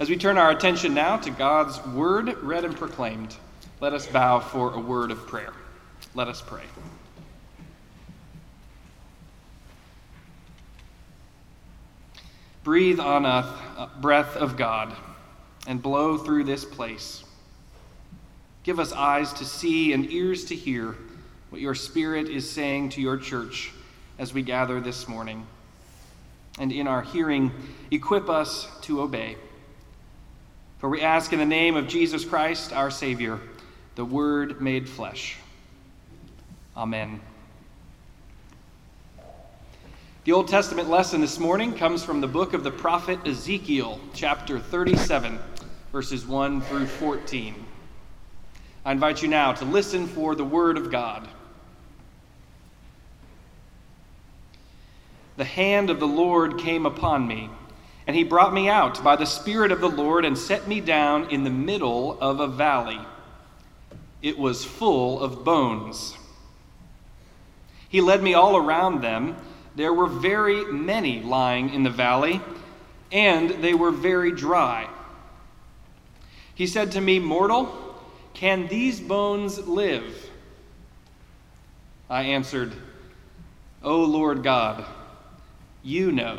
As we turn our attention now to God's word read and proclaimed, let us bow for a word of prayer. Let us pray. Breathe on us, uh, breath of God, and blow through this place. Give us eyes to see and ears to hear what your Spirit is saying to your church as we gather this morning. And in our hearing, equip us to obey. For we ask in the name of Jesus Christ, our Savior, the Word made flesh. Amen. The Old Testament lesson this morning comes from the book of the prophet Ezekiel, chapter 37, verses 1 through 14. I invite you now to listen for the Word of God. The hand of the Lord came upon me and he brought me out by the Spirit of the Lord and set me down in the middle of a valley. It was full of bones. He led me all around them. There were very many lying in the valley, and they were very dry. He said to me, Mortal, can these bones live? I answered, O Lord God, you know.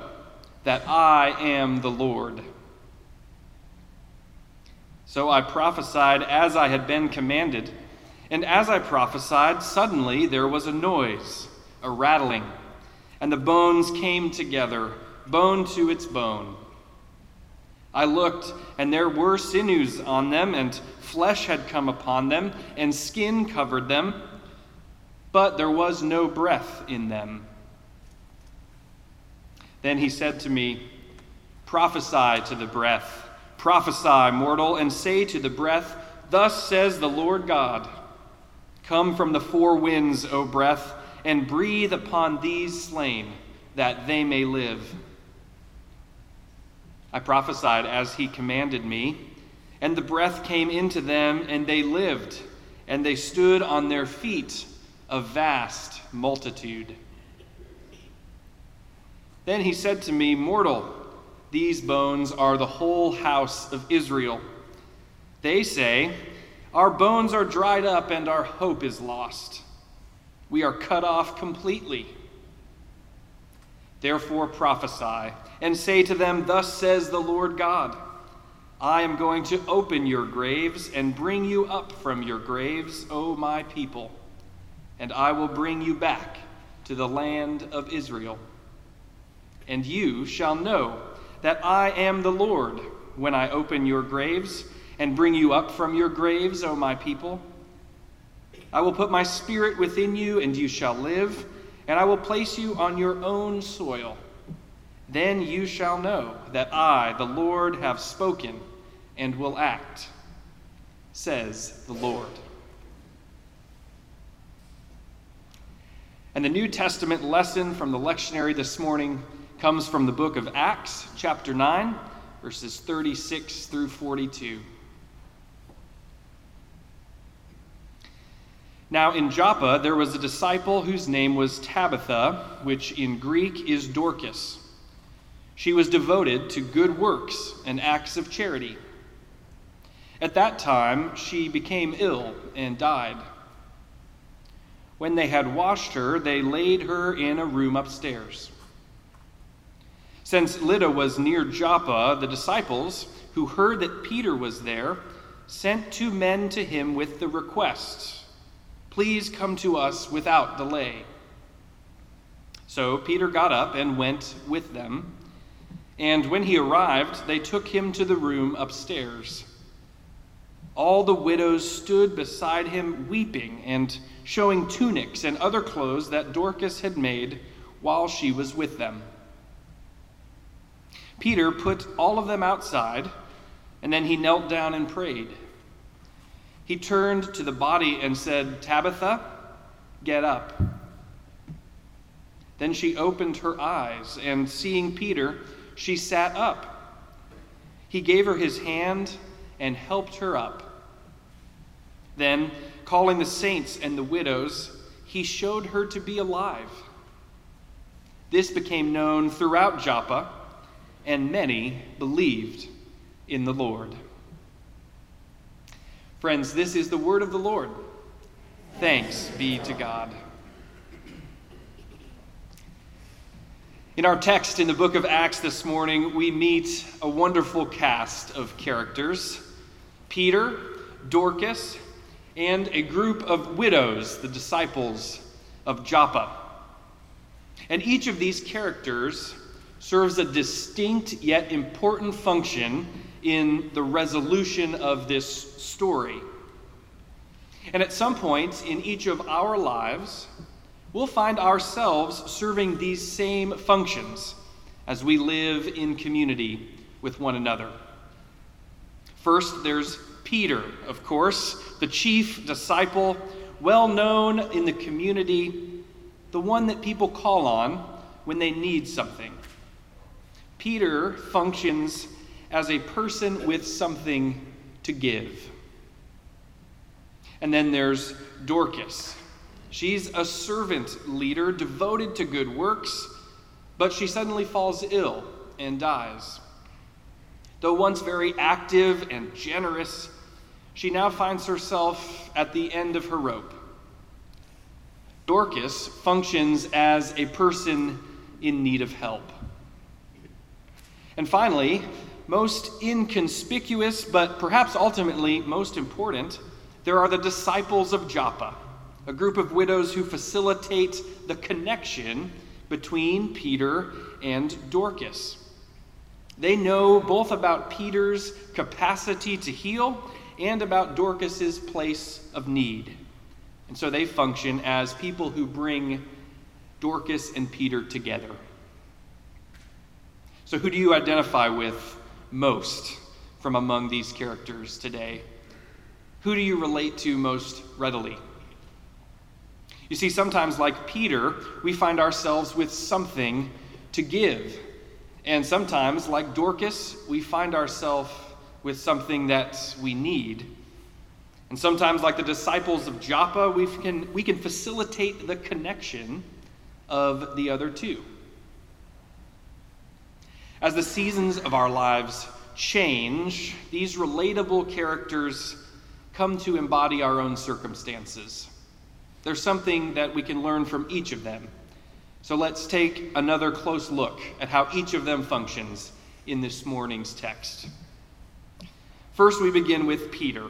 that I am the Lord. So I prophesied as I had been commanded, and as I prophesied, suddenly there was a noise, a rattling, and the bones came together, bone to its bone. I looked, and there were sinews on them, and flesh had come upon them, and skin covered them, but there was no breath in them. Then he said to me, Prophesy to the breath, prophesy, mortal, and say to the breath, Thus says the Lord God Come from the four winds, O breath, and breathe upon these slain, that they may live. I prophesied as he commanded me, and the breath came into them, and they lived, and they stood on their feet, a vast multitude. Then he said to me, Mortal, these bones are the whole house of Israel. They say, Our bones are dried up and our hope is lost. We are cut off completely. Therefore prophesy and say to them, Thus says the Lord God I am going to open your graves and bring you up from your graves, O my people, and I will bring you back to the land of Israel. And you shall know that I am the Lord when I open your graves and bring you up from your graves, O my people. I will put my spirit within you, and you shall live, and I will place you on your own soil. Then you shall know that I, the Lord, have spoken and will act, says the Lord. And the New Testament lesson from the lectionary this morning comes from the book of Acts, chapter 9, verses 36 through 42. Now, in Joppa, there was a disciple whose name was Tabitha, which in Greek is Dorcas. She was devoted to good works and acts of charity. At that time, she became ill and died. When they had washed her, they laid her in a room upstairs. Since Lydda was near Joppa, the disciples, who heard that Peter was there, sent two men to him with the request Please come to us without delay. So Peter got up and went with them. And when he arrived, they took him to the room upstairs. All the widows stood beside him, weeping and showing tunics and other clothes that Dorcas had made while she was with them. Peter put all of them outside, and then he knelt down and prayed. He turned to the body and said, Tabitha, get up. Then she opened her eyes, and seeing Peter, she sat up. He gave her his hand and helped her up. Then, calling the saints and the widows, he showed her to be alive. This became known throughout Joppa, and many believed in the Lord. Friends, this is the word of the Lord. Thanks be to God. In our text in the book of Acts this morning, we meet a wonderful cast of characters Peter, Dorcas, and a group of widows, the disciples of Joppa. And each of these characters serves a distinct yet important function in the resolution of this story. And at some point in each of our lives, we'll find ourselves serving these same functions as we live in community with one another. First, there's Peter, of course, the chief disciple, well known in the community, the one that people call on when they need something. Peter functions as a person with something to give. And then there's Dorcas. She's a servant leader devoted to good works, but she suddenly falls ill and dies. Though once very active and generous, she now finds herself at the end of her rope. Dorcas functions as a person in need of help. And finally, most inconspicuous, but perhaps ultimately most important, there are the disciples of Joppa, a group of widows who facilitate the connection between Peter and Dorcas. They know both about Peter's capacity to heal and about Dorcas's place of need. And so they function as people who bring Dorcas and Peter together. So, who do you identify with most from among these characters today? Who do you relate to most readily? You see, sometimes, like Peter, we find ourselves with something to give. And sometimes, like Dorcas, we find ourselves with something that we need. And sometimes, like the disciples of Joppa, we can, we can facilitate the connection of the other two. As the seasons of our lives change, these relatable characters come to embody our own circumstances. There's something that we can learn from each of them. So let's take another close look at how each of them functions in this morning's text. First, we begin with Peter,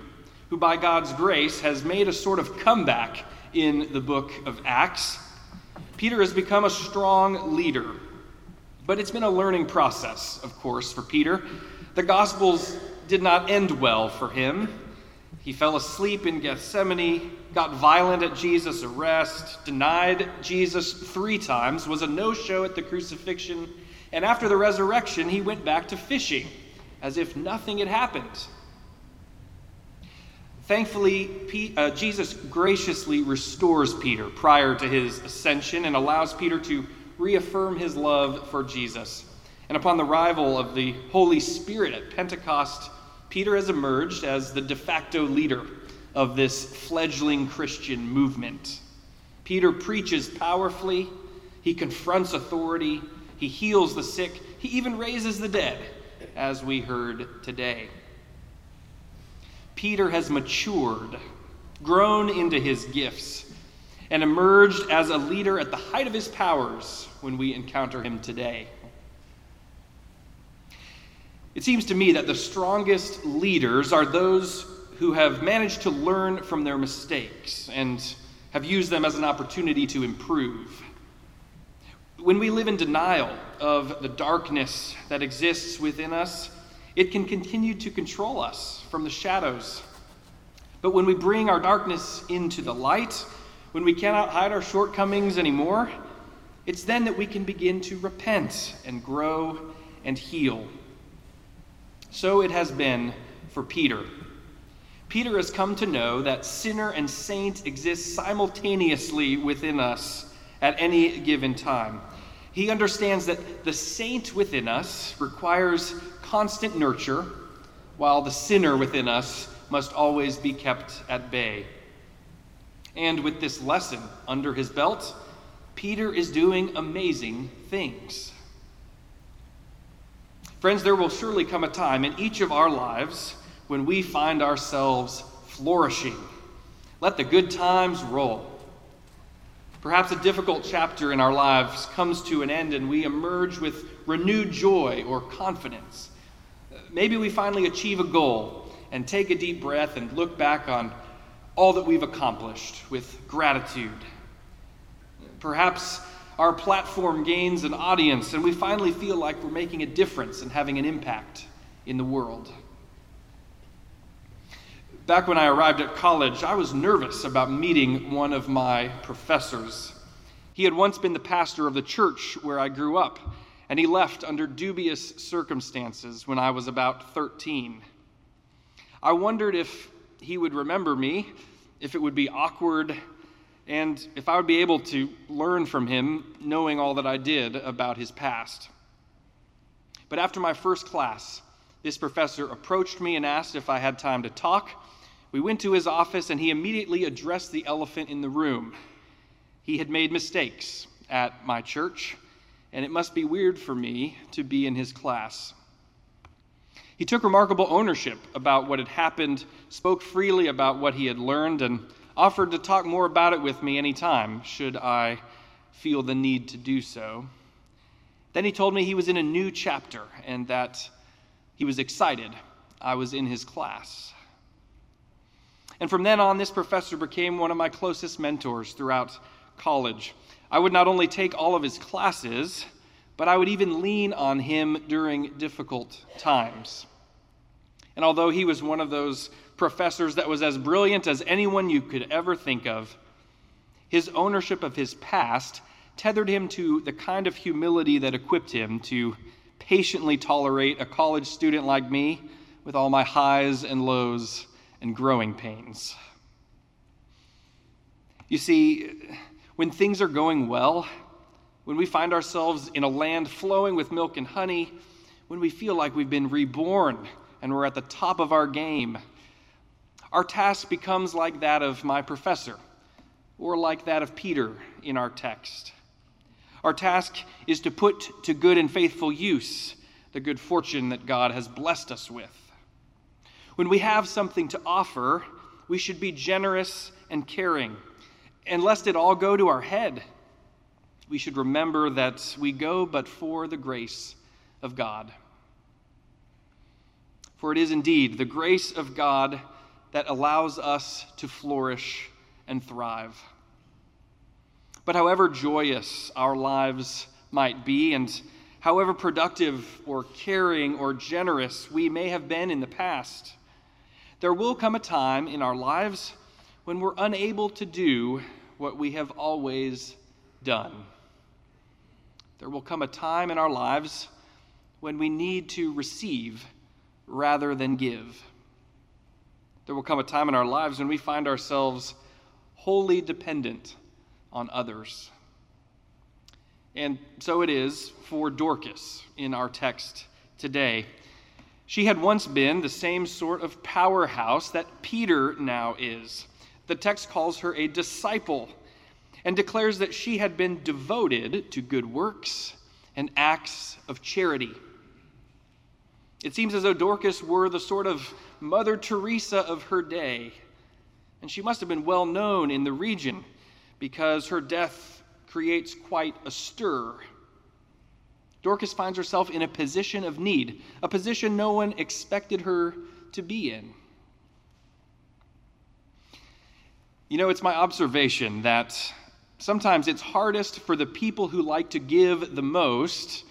who by God's grace has made a sort of comeback in the book of Acts. Peter has become a strong leader but it's been a learning process, of course, for Peter. The Gospels did not end well for him. He fell asleep in Gethsemane, got violent at Jesus' arrest, denied Jesus three times, was a no show at the crucifixion, and after the resurrection, he went back to fishing as if nothing had happened. Thankfully, uh, Jesus graciously restores Peter prior to his ascension and allows Peter to reaffirm his love for Jesus. And upon the arrival of the Holy Spirit at Pentecost, Peter has emerged as the de facto leader of this fledgling Christian movement. Peter preaches powerfully, he confronts authority, he heals the sick, he even raises the dead, as we heard today. Peter has matured, grown into his gifts, and emerged as a leader at the height of his powers when we encounter him today. It seems to me that the strongest leaders are those who have managed to learn from their mistakes and have used them as an opportunity to improve. When we live in denial of the darkness that exists within us, it can continue to control us from the shadows. But when we bring our darkness into the light, when we cannot hide our shortcomings anymore, it's then that we can begin to repent and grow and heal. so it has been for Peter. Peter has come to know that sinner and saint exist simultaneously within us at any given time. He understands that the saint within us requires constant nurture, while the sinner within us must always be kept at bay. And with this lesson under his belt, Peter is doing amazing things. Friends, there will surely come a time in each of our lives when we find ourselves flourishing. Let the good times roll. Perhaps a difficult chapter in our lives comes to an end and we emerge with renewed joy or confidence. Maybe we finally achieve a goal and take a deep breath and look back on all that we've accomplished with gratitude. Perhaps our platform gains an audience and we finally feel like we're making a difference and having an impact in the world. Back when I arrived at college, I was nervous about meeting one of my professors. He had once been the pastor of the church where I grew up, and he left under dubious circumstances when I was about 13. I wondered if he would remember me, if it would be awkward, and if I would be able to learn from him, knowing all that I did about his past. But after my first class, this professor approached me and asked if I had time to talk. We went to his office, and he immediately addressed the elephant in the room. He had made mistakes at my church, and it must be weird for me to be in his class. He took remarkable ownership about what had happened, spoke freely about what he had learned, and offered to talk more about it with me any time, should I feel the need to do so. Then he told me he was in a new chapter and that he was excited I was in his class. And from then on, this professor became one of my closest mentors throughout college. I would not only take all of his classes, but I would even lean on him during difficult times. And although he was one of those professors that was as brilliant as anyone you could ever think of, his ownership of his past tethered him to the kind of humility that equipped him to patiently tolerate a college student like me with all my highs and lows and growing pains. You see, when things are going well, when we find ourselves in a land flowing with milk and honey, when we feel like we've been reborn and we're at the top of our game, our task becomes like that of my professor or like that of Peter in our text. Our task is to put to good and faithful use the good fortune that God has blessed us with. When we have something to offer, we should be generous and caring. And lest it all go to our head, we should remember that we go but for the grace of God. For it is indeed the grace of God that allows us to flourish and thrive. But however joyous our lives might be, and however productive or caring or generous we may have been in the past, there will come a time in our lives when we're unable to do what we have always done. There will come a time in our lives when we need to receive rather than give. There will come a time in our lives when we find ourselves wholly dependent on others. And so it is for Dorcas in our text today. She had once been the same sort of powerhouse that Peter now is. The text calls her a disciple and declares that she had been devoted to good works and acts of charity. It seems as though Dorcas were the sort of Mother Teresa of her day, and she must have been well known in the region because her death creates quite a stir Dorcas finds herself in a position of need, a position no one expected her to be in. You know, it's my observation that sometimes it's hardest for the people who like to give the most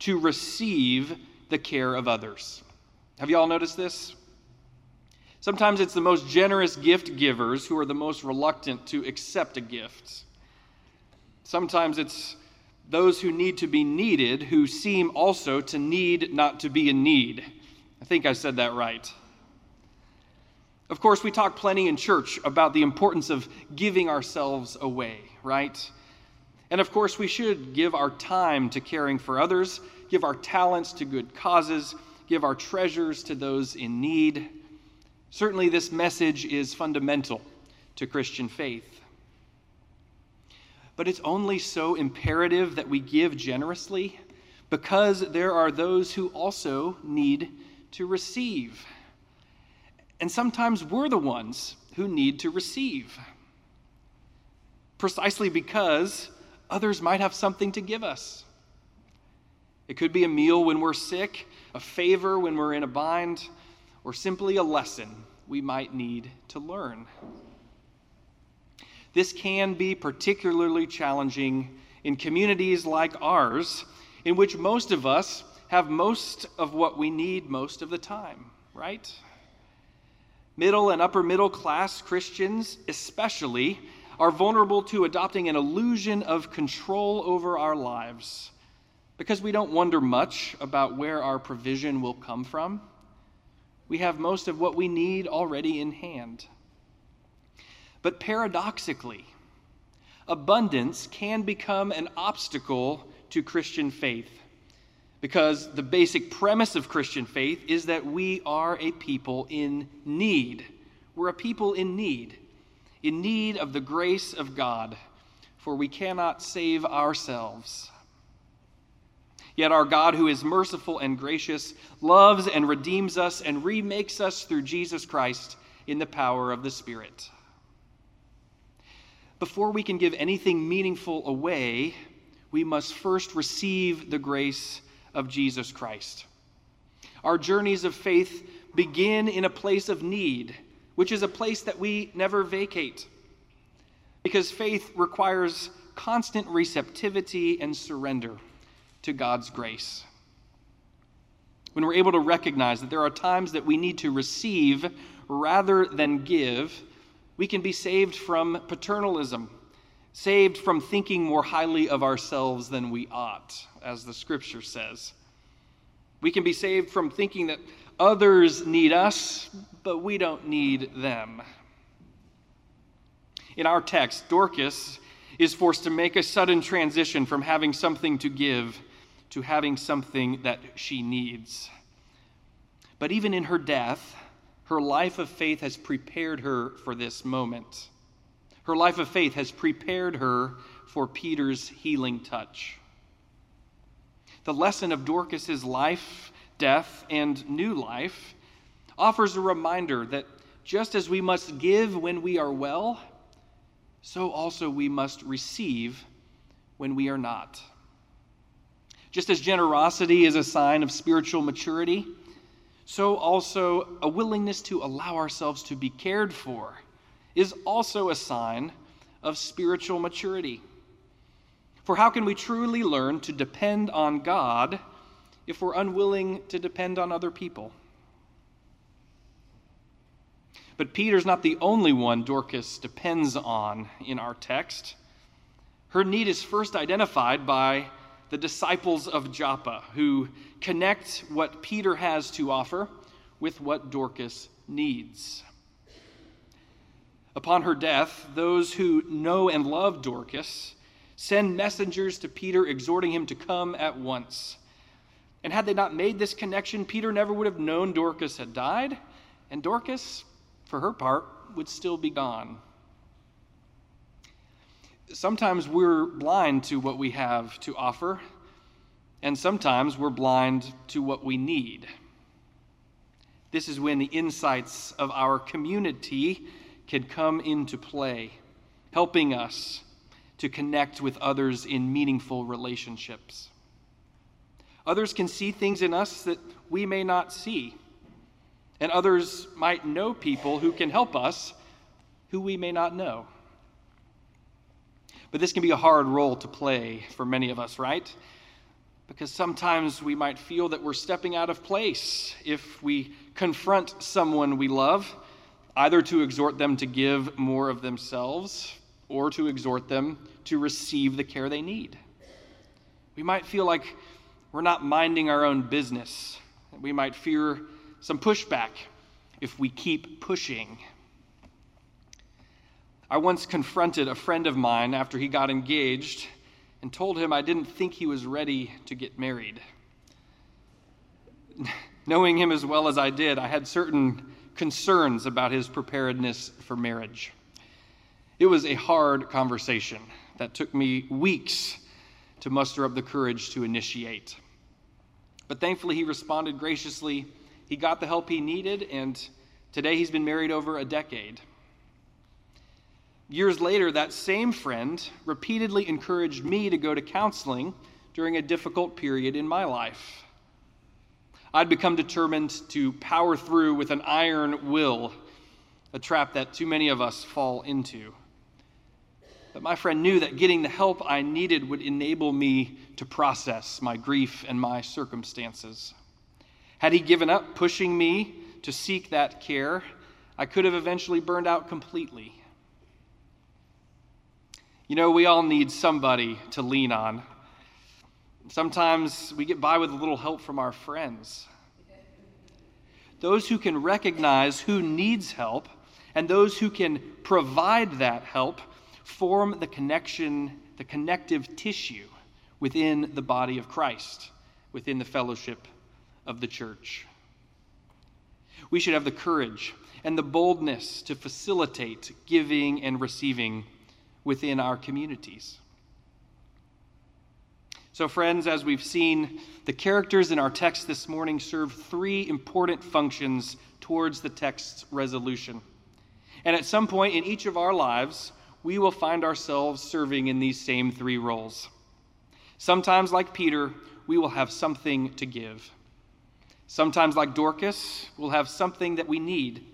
to receive the care of others. Have you all noticed this? Sometimes it's the most generous gift givers who are the most reluctant to accept a gift. Sometimes it's those who need to be needed who seem also to need not to be in need. I think I said that right. Of course, we talk plenty in church about the importance of giving ourselves away, right? And of course, we should give our time to caring for others, give our talents to good causes, give our treasures to those in need. Certainly, this message is fundamental to Christian faith. But it's only so imperative that we give generously because there are those who also need to receive. And sometimes we're the ones who need to receive. Precisely because others might have something to give us. It could be a meal when we're sick, a favor when we're in a bind, or simply a lesson we might need to learn. This can be particularly challenging in communities like ours, in which most of us have most of what we need most of the time, right? Middle and upper middle class Christians, especially, are vulnerable to adopting an illusion of control over our lives because we don't wonder much about where our provision will come from. We have most of what we need already in hand. But paradoxically, abundance can become an obstacle to Christian faith because the basic premise of Christian faith is that we are a people in need. We're a people in need, in need of the grace of God, for we cannot save ourselves. Yet our God, who is merciful and gracious, loves and redeems us and remakes us through Jesus Christ in the power of the Spirit. Before we can give anything meaningful away, we must first receive the grace of Jesus Christ. Our journeys of faith begin in a place of need, which is a place that we never vacate. Because faith requires constant receptivity and surrender to God's grace. When we're able to recognize that there are times that we need to receive rather than give, we can be saved from paternalism saved from thinking more highly of ourselves than we ought, as the scripture says. We can be saved from thinking that others need us, but we don't need them. In our text, Dorcas is forced to make a sudden transition from having something to give to having something that she needs. But even in her death, her life of faith has prepared her for this moment. Her life of faith has prepared her for Peter's healing touch. The lesson of Dorcas's life, death, and new life offers a reminder that just as we must give when we are well, so also we must receive when we are not. Just as generosity is a sign of spiritual maturity, so also a willingness to allow ourselves to be cared for is also a sign of spiritual maturity. For how can we truly learn to depend on God if we're unwilling to depend on other people? But Peter's not the only one Dorcas depends on in our text. Her need is first identified by the disciples of Joppa, who connect what Peter has to offer with what Dorcas needs. Upon her death, those who know and love Dorcas send messengers to Peter exhorting him to come at once. And had they not made this connection, Peter never would have known Dorcas had died, and Dorcas, for her part, would still be gone. Sometimes we're blind to what we have to offer, and sometimes we're blind to what we need. This is when the insights of our community can come into play, helping us to connect with others in meaningful relationships. Others can see things in us that we may not see, and others might know people who can help us who we may not know. But this can be a hard role to play for many of us, right? Because sometimes we might feel that we're stepping out of place if we confront someone we love either to exhort them to give more of themselves or to exhort them to receive the care they need. We might feel like we're not minding our own business. We might fear some pushback if we keep pushing. I once confronted a friend of mine after he got engaged and told him I didn't think he was ready to get married. Knowing him as well as I did, I had certain concerns about his preparedness for marriage. It was a hard conversation that took me weeks to muster up the courage to initiate. But thankfully, he responded graciously. He got the help he needed, and today he's been married over a decade. Years later, that same friend repeatedly encouraged me to go to counseling during a difficult period in my life. I'd become determined to power through with an iron will, a trap that too many of us fall into. But my friend knew that getting the help I needed would enable me to process my grief and my circumstances. Had he given up pushing me to seek that care, I could have eventually burned out completely. You know, we all need somebody to lean on. Sometimes we get by with a little help from our friends. Those who can recognize who needs help and those who can provide that help form the connection, the connective tissue within the body of Christ, within the fellowship of the church. We should have the courage and the boldness to facilitate giving and receiving within our communities. So, friends, as we've seen, the characters in our text this morning serve three important functions towards the text's resolution. And at some point in each of our lives, we will find ourselves serving in these same three roles. Sometimes, like Peter, we will have something to give. Sometimes, like Dorcas, we'll have something that we need.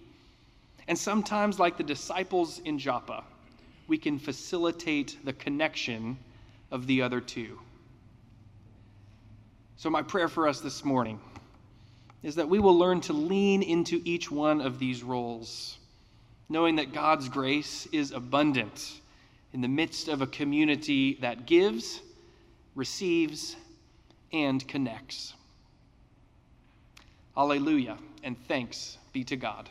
And sometimes, like the disciples in Joppa, we can facilitate the connection of the other two. So, my prayer for us this morning is that we will learn to lean into each one of these roles knowing that God's grace is abundant in the midst of a community that gives, receives, and connects. Alleluia, and thanks be to God.